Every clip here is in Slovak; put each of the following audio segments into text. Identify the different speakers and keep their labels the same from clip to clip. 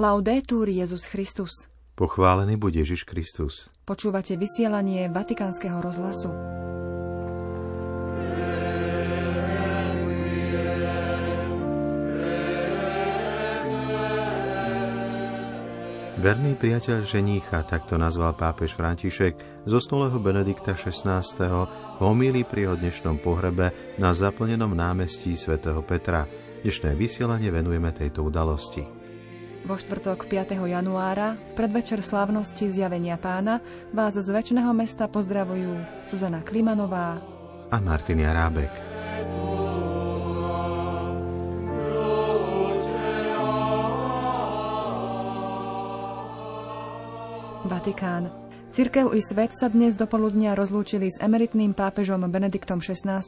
Speaker 1: Laudetur Jezus Christus.
Speaker 2: Pochválený buď Ježiš Kristus.
Speaker 1: Počúvate vysielanie Vatikánskeho rozhlasu.
Speaker 2: Verný priateľ ženícha, takto nazval pápež František, zosnulého Benedikta XVI. homíli pri jeho dnešnom pohrebe na zaplnenom námestí svätého Petra. Dnešné vysielanie venujeme tejto udalosti.
Speaker 1: Vo štvrtok 5. januára, v predvečer slávnosti zjavenia pána, vás z väčšného mesta pozdravujú Zuzana Klimanová
Speaker 2: a Martin Jarábek.
Speaker 1: Vatikán. Cirkev i svet sa dnes dopoludnia rozlúčili s emeritným pápežom Benediktom XVI.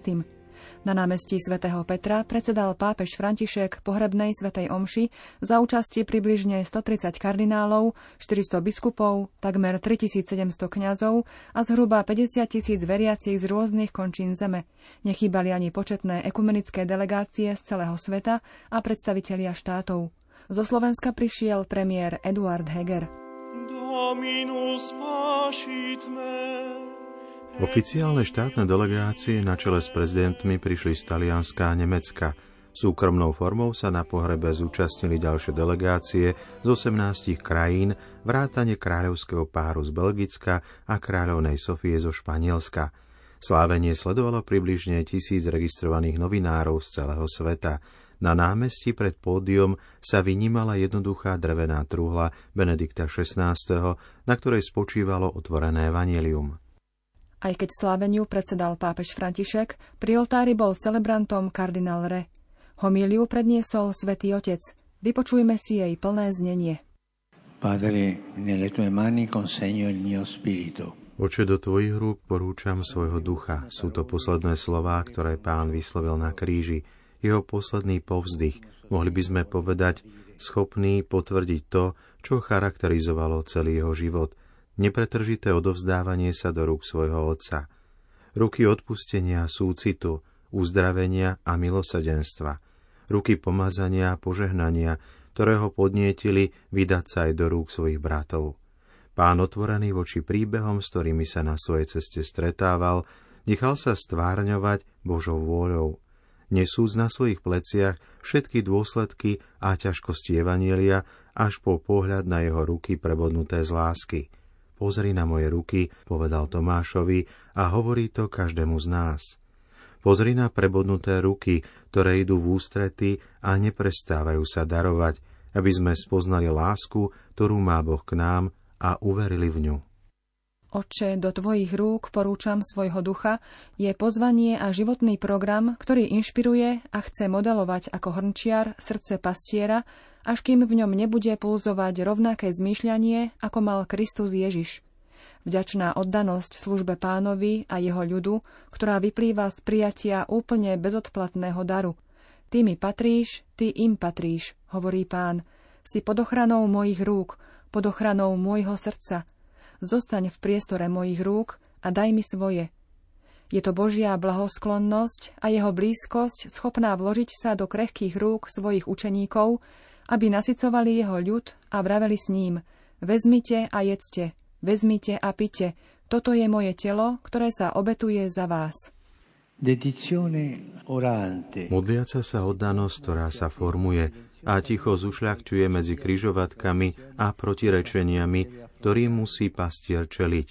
Speaker 1: Na námestí svätého Petra predsedal pápež František pohrebnej svätej omši za účasti približne 130 kardinálov, 400 biskupov, takmer 3700 kňazov a zhruba 50 tisíc veriacich z rôznych končín zeme. Nechýbali ani početné ekumenické delegácie z celého sveta a predstavitelia štátov. Zo Slovenska prišiel premiér Eduard Heger.
Speaker 2: Oficiálne štátne delegácie na čele s prezidentmi prišli z Talianska a Nemecka. Súkromnou formou sa na pohrebe zúčastnili ďalšie delegácie z 18 krajín, vrátane kráľovského páru z Belgicka a kráľovnej Sofie zo Španielska. Slávenie sledovalo približne tisíc registrovaných novinárov z celého sveta – na námestí pred pódium sa vynímala jednoduchá drevená truhla Benedikta XVI, na ktorej spočívalo otvorené vanilium.
Speaker 1: Aj keď sláveniu predsedal pápež František, pri oltári bol celebrantom kardinál Re. Homíliu predniesol svätý Otec. Vypočujme si jej plné znenie.
Speaker 3: Padre, nelle tue mani consegno il mio spirito.
Speaker 2: Oče, do tvojich rúk porúčam svojho ducha. Sú to posledné slová, ktoré pán vyslovil na kríži jeho posledný povzdych, mohli by sme povedať, schopný potvrdiť to, čo charakterizovalo celý jeho život, nepretržité odovzdávanie sa do rúk svojho otca. Ruky odpustenia, súcitu, uzdravenia a milosadenstva. Ruky pomazania a požehnania, ktoré ho podnietili vydať sa aj do rúk svojich bratov. Pán otvorený voči príbehom, s ktorými sa na svojej ceste stretával, nechal sa stvárňovať Božou vôľou nesúc na svojich pleciach všetky dôsledky a ťažkosti Evanielia až po pohľad na jeho ruky prebodnuté z lásky. Pozri na moje ruky, povedal Tomášovi a hovorí to každému z nás. Pozri na prebodnuté ruky, ktoré idú v ústrety a neprestávajú sa darovať, aby sme spoznali lásku, ktorú má Boh k nám a uverili v ňu.
Speaker 1: Oče, do Tvojich rúk porúčam svojho ducha je pozvanie a životný program, ktorý inšpiruje a chce modelovať ako hrnčiar srdce pastiera, až kým v ňom nebude pulzovať rovnaké zmýšľanie, ako mal Kristus Ježiš. Vďačná oddanosť službe pánovi a jeho ľudu, ktorá vyplýva z prijatia úplne bezodplatného daru. Ty mi patríš, ty im patríš, hovorí pán. Si pod ochranou mojich rúk, pod ochranou môjho srdca – zostaň v priestore mojich rúk a daj mi svoje. Je to Božia blahosklonnosť a jeho blízkosť schopná vložiť sa do krehkých rúk svojich učeníkov, aby nasycovali jeho ľud a vraveli s ním Vezmite a jedzte, vezmite a pite, toto je moje telo, ktoré sa obetuje za vás.
Speaker 2: Modliaca sa oddanosť, ktorá sa formuje a ticho zušľakťuje medzi kryžovatkami a protirečeniami, ktorým musí pastier čeliť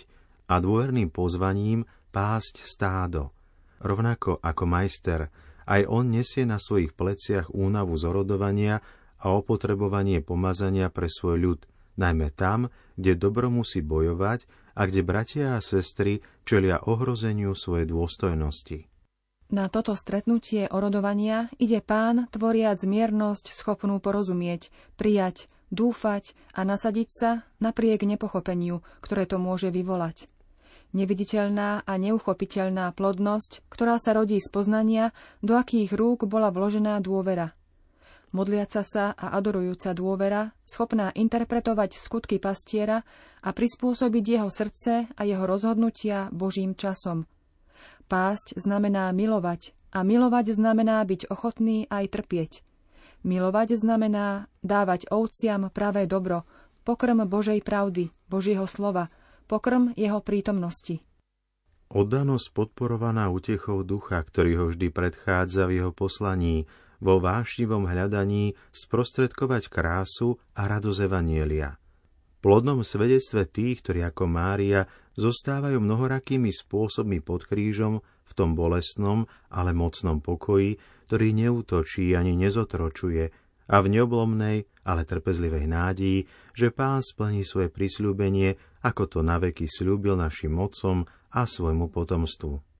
Speaker 2: a dôverným pozvaním pásť stádo. Rovnako ako majster, aj on nesie na svojich pleciach únavu zorodovania a opotrebovanie pomazania pre svoj ľud, najmä tam, kde dobro musí bojovať a kde bratia a sestry čelia ohrozeniu svojej dôstojnosti.
Speaker 1: Na toto stretnutie orodovania ide pán tvoriac miernosť schopnú porozumieť, prijať, dúfať a nasadiť sa napriek nepochopeniu, ktoré to môže vyvolať. Neviditeľná a neuchopiteľná plodnosť, ktorá sa rodí z poznania, do akých rúk bola vložená dôvera. Modliaca sa a adorujúca dôvera, schopná interpretovať skutky pastiera a prispôsobiť jeho srdce a jeho rozhodnutia Božím časom. Pásť znamená milovať a milovať znamená byť ochotný aj trpieť – Milovať znamená dávať ovciam pravé dobro, pokrm Božej pravdy, Božieho slova, pokrm jeho prítomnosti.
Speaker 2: Oddanosť podporovaná utechou ducha, ktorý ho vždy predchádza v jeho poslaní, vo vášnivom hľadaní sprostredkovať krásu a radosť Evanielia. Plodnom svedectve tých, ktorí ako Mária zostávajú mnohorakými spôsobmi pod krížom v tom bolestnom, ale mocnom pokoji, ktorý neútočí ani nezotročuje a v neoblomnej, ale trpezlivej nádii, že Pán splní svoje prisľúbenie, ako to naveky slúbil našim mocom a svojmu potomstvu.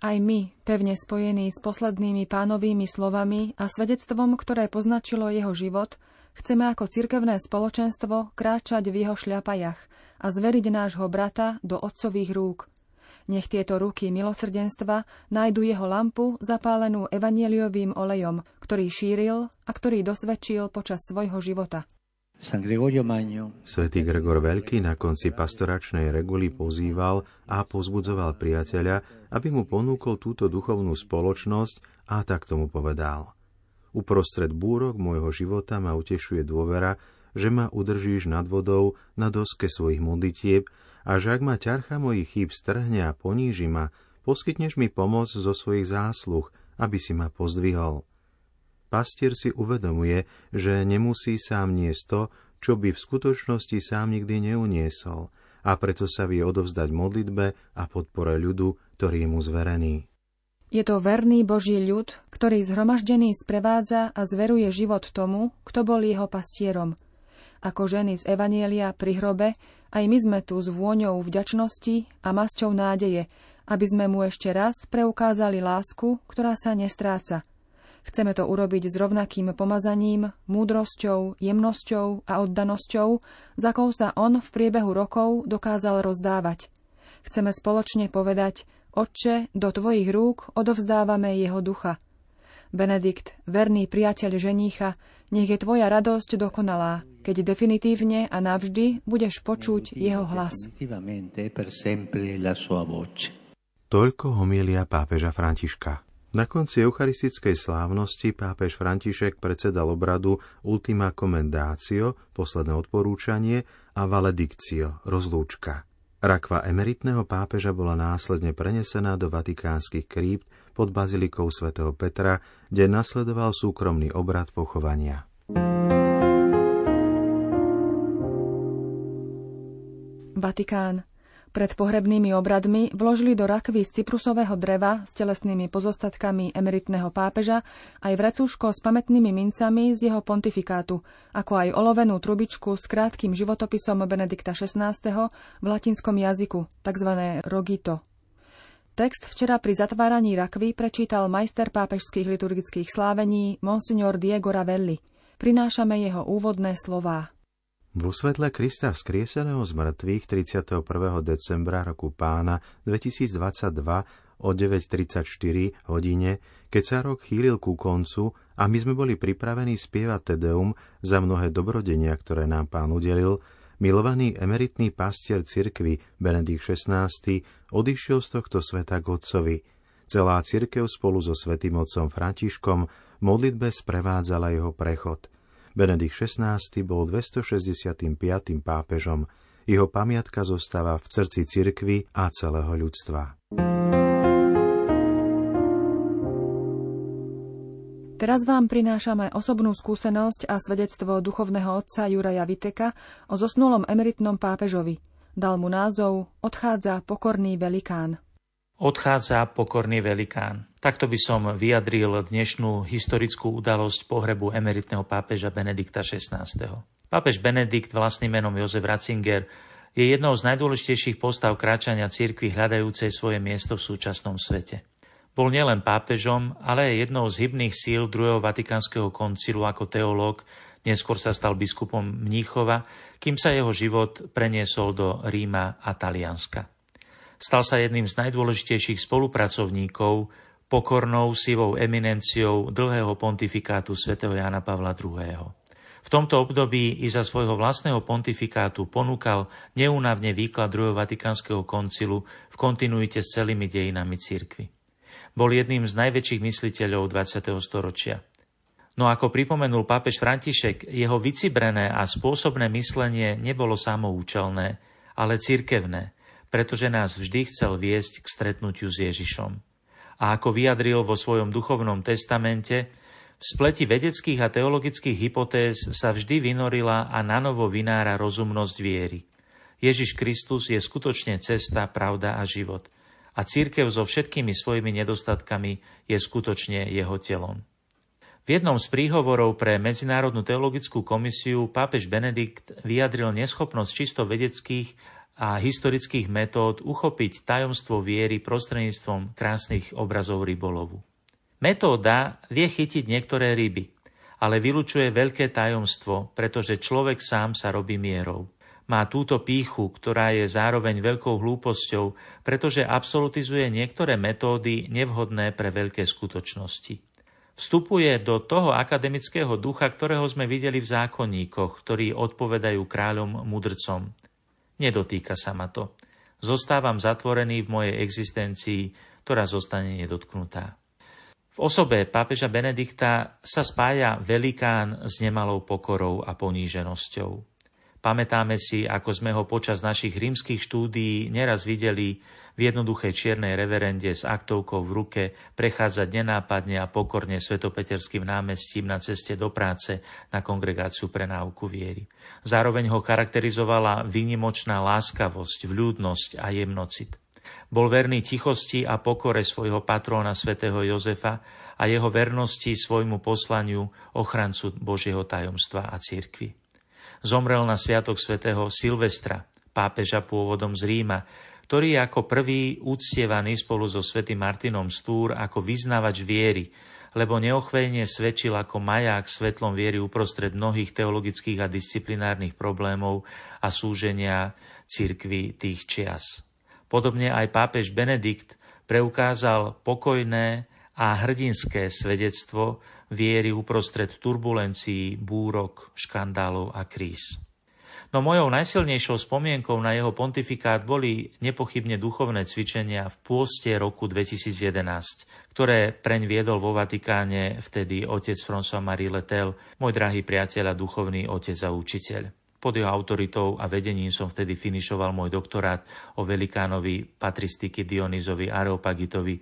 Speaker 1: Aj my, pevne spojení s poslednými pánovými slovami a svedectvom, ktoré poznačilo jeho život, Chceme ako cirkevné spoločenstvo kráčať v jeho šľapajach a zveriť nášho brata do otcových rúk. Nech tieto ruky milosrdenstva nájdu jeho lampu zapálenú evanieliovým olejom, ktorý šíril a ktorý dosvedčil počas svojho života.
Speaker 2: Svetý Gregor Veľký na konci pastoračnej reguly pozýval a pozbudzoval priateľa, aby mu ponúkol túto duchovnú spoločnosť a tak tomu povedal – Uprostred búrok môjho života ma utešuje dôvera, že ma udržíš nad vodou na doske svojich modlitieb a že ak ma ťarcha mojich chýb strhne a poníži ma, poskytneš mi pomoc zo svojich zásluh, aby si ma pozdvihol. Pastier si uvedomuje, že nemusí sám niesť to, čo by v skutočnosti sám nikdy neuniesol, a preto sa vie odovzdať modlitbe a podpore ľudu, ktorý je mu zverený.
Speaker 1: Je to verný Boží ľud, ktorý zhromaždený sprevádza a zveruje život tomu, kto bol jeho pastierom. Ako ženy z Evanielia pri hrobe, aj my sme tu s vôňou vďačnosti a masťou nádeje, aby sme mu ešte raz preukázali lásku, ktorá sa nestráca. Chceme to urobiť s rovnakým pomazaním, múdrosťou, jemnosťou a oddanosťou, za akou sa on v priebehu rokov dokázal rozdávať. Chceme spoločne povedať – Otče, do Tvojich rúk odovzdávame jeho ducha. Benedikt, verný priateľ ženícha, nech je Tvoja radosť dokonalá, keď definitívne a navždy budeš počuť jeho hlas.
Speaker 2: Toľko homília pápeža Františka. Na konci eucharistickej slávnosti pápež František predsedal obradu Ultima Commendatio, posledné odporúčanie, a Valedictio, rozlúčka. Rakva emeritného pápeža bola následne prenesená do vatikánskych krípt pod bazilikou svätého Petra, kde nasledoval súkromný obrad pochovania.
Speaker 1: Vatikán. Pred pohrebnými obradmi vložili do rakvy z cyprusového dreva s telesnými pozostatkami emeritného pápeža aj vrecúško s pamätnými mincami z jeho pontifikátu, ako aj olovenú trubičku s krátkým životopisom Benedikta XVI. v latinskom jazyku, tzv. rogito. Text včera pri zatváraní rakvy prečítal majster pápežských liturgických slávení Monsignor Diego Ravelli. Prinášame jeho úvodné slová.
Speaker 2: Vo svetle Krista vzkrieseného z mŕtvych 31. decembra roku pána 2022 o 9.34 hodine, keď sa rok chýlil ku koncu a my sme boli pripravení spievať Tedeum za mnohé dobrodenia, ktoré nám pán udelil, milovaný emeritný pastier cirkvy Benedikt XVI odišiel z tohto sveta k otcovi. Celá cirkev spolu so svetým otcom Františkom modlitbe sprevádzala jeho prechod – Benedikt XVI bol 265. pápežom. Jeho pamiatka zostáva v srdci cirkvy a celého ľudstva.
Speaker 1: Teraz vám prinášame osobnú skúsenosť a svedectvo duchovného otca Juraja Viteka o zosnulom emeritnom pápežovi. Dal mu názov Odchádza pokorný velikán
Speaker 4: odchádza pokorný velikán. Takto by som vyjadril dnešnú historickú udalosť pohrebu emeritného pápeža Benedikta XVI. Pápež Benedikt vlastným menom Jozef Ratzinger je jednou z najdôležitejších postav kráčania cirkvi hľadajúcej svoje miesto v súčasnom svete. Bol nielen pápežom, ale aj jednou z hybných síl druhého vatikánskeho koncilu ako teológ, neskôr sa stal biskupom Mníchova, kým sa jeho život preniesol do Ríma a Talianska. Stal sa jedným z najdôležitejších spolupracovníkov, pokornou sivou eminenciou dlhého pontifikátu svätého Jana Pavla II. V tomto období i za svojho vlastného pontifikátu ponúkal neúnavne výklad druhého Vatikánskeho koncilu v kontinuite s celými dejinami cirkvy. Bol jedným z najväčších mysliteľov 20. storočia. No ako pripomenul pápež František, jeho vycibrené a spôsobné myslenie nebolo samoučelné, ale cirkevné, pretože nás vždy chcel viesť k stretnutiu s Ježišom. A ako vyjadril vo svojom duchovnom testamente, v spleti vedeckých a teologických hypotéz sa vždy vynorila a nanovo vynára rozumnosť viery. Ježiš Kristus je skutočne cesta, pravda a život. A církev so všetkými svojimi nedostatkami je skutočne jeho telom. V jednom z príhovorov pre Medzinárodnú teologickú komisiu pápež Benedikt vyjadril neschopnosť čisto vedeckých a historických metód uchopiť tajomstvo viery prostredníctvom krásnych obrazov rybolovu. Metóda vie chytiť niektoré ryby, ale vylučuje veľké tajomstvo, pretože človek sám sa robí mierou. Má túto píchu, ktorá je zároveň veľkou hlúposťou, pretože absolutizuje niektoré metódy nevhodné pre veľké skutočnosti. Vstupuje do toho akademického ducha, ktorého sme videli v zákonníkoch, ktorí odpovedajú kráľom mudrcom. Nedotýka sa ma to. Zostávam zatvorený v mojej existencii, ktorá zostane nedotknutá. V osobe pápeža Benedikta sa spája velikán s nemalou pokorou a poníženosťou. Pamätáme si, ako sme ho počas našich rímskych štúdií neraz videli v jednoduchej čiernej reverende s aktovkou v ruke prechádzať nenápadne a pokorne svetopeterským námestím na ceste do práce na kongregáciu pre náuku viery. Zároveň ho charakterizovala výnimočná láskavosť, vľúdnosť a jemnocit. Bol verný tichosti a pokore svojho patróna svätého Jozefa a jeho vernosti svojmu poslaniu ochrancu Božieho tajomstva a cirkvi. Zomrel na sviatok svätého Silvestra, pápeža pôvodom z Ríma, ktorý je ako prvý úctievaný spolu so svätým Martinom Stúr ako vyznávač viery, lebo neochvejne svedčil ako maják svetlom viery uprostred mnohých teologických a disciplinárnych problémov a súženia cirkvy tých čias. Podobne aj pápež Benedikt preukázal pokojné a hrdinské svedectvo viery uprostred turbulencií, búrok, škandálov a kríz. No mojou najsilnejšou spomienkou na jeho pontifikát boli nepochybne duchovné cvičenia v pôste roku 2011, ktoré preň viedol vo Vatikáne vtedy otec François-Marie Letel, môj drahý priateľ a duchovný otec a učiteľ. Pod jeho autoritou a vedením som vtedy finišoval môj doktorát o velikánovi patristiky Dionizovi Areopagitovi,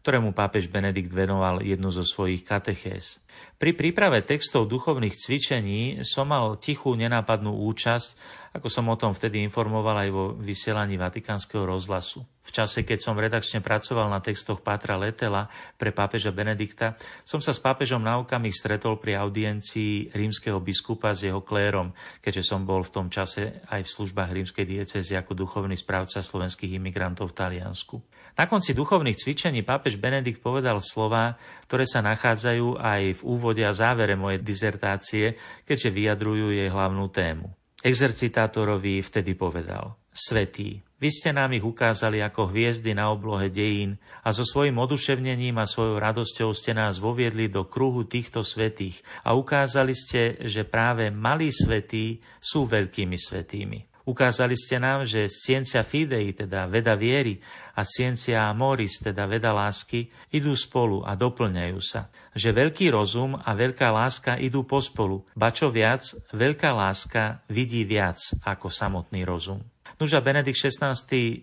Speaker 4: ktorému pápež Benedikt venoval jednu zo svojich katechéz. Pri príprave textov duchovných cvičení som mal tichú nenápadnú účasť ako som o tom vtedy informoval aj vo vysielaní Vatikánskeho rozhlasu. V čase, keď som redakčne pracoval na textoch Pátra Letela pre pápeža Benedikta, som sa s pápežom na okamih stretol pri audiencii rímskeho biskupa s jeho klérom, keďže som bol v tom čase aj v službách rímskej diecezy ako duchovný správca slovenských imigrantov v Taliansku. Na konci duchovných cvičení pápež Benedikt povedal slova, ktoré sa nachádzajú aj v úvode a závere mojej dizertácie, keďže vyjadrujú jej hlavnú tému. Exercitátorovi vtedy povedal, Svetý, vy ste nám ich ukázali ako hviezdy na oblohe dejín a so svojím oduševnením a svojou radosťou ste nás voviedli do kruhu týchto svetých a ukázali ste, že práve malí svetí sú veľkými svetými. Ukázali ste nám, že sciencia fidei, teda veda viery, a sciencia amoris, teda veda lásky, idú spolu a doplňajú sa. Že veľký rozum a veľká láska idú pospolu, ba čo viac, veľká láska vidí viac ako samotný rozum. Nuža Benedikt XVI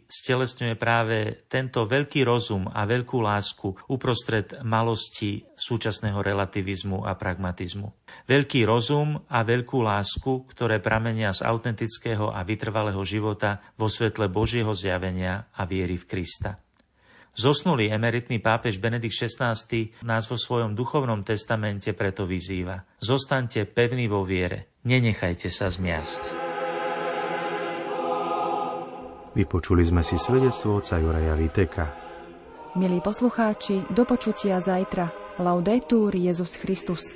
Speaker 4: stelesňuje práve tento veľký rozum a veľkú lásku uprostred malosti súčasného relativizmu a pragmatizmu. Veľký rozum a veľkú lásku, ktoré pramenia z autentického a vytrvalého života vo svetle Božieho zjavenia a viery v Krista. Zosnulý emeritný pápež Benedikt XVI nás vo svojom duchovnom testamente preto vyzýva. Zostaňte pevní vo viere, nenechajte sa zmiasť.
Speaker 2: Vypočuli sme si svedectvo oca Juraja Viteka.
Speaker 1: Milí poslucháči, do počutia zajtra. Laudetur Jezus Christus.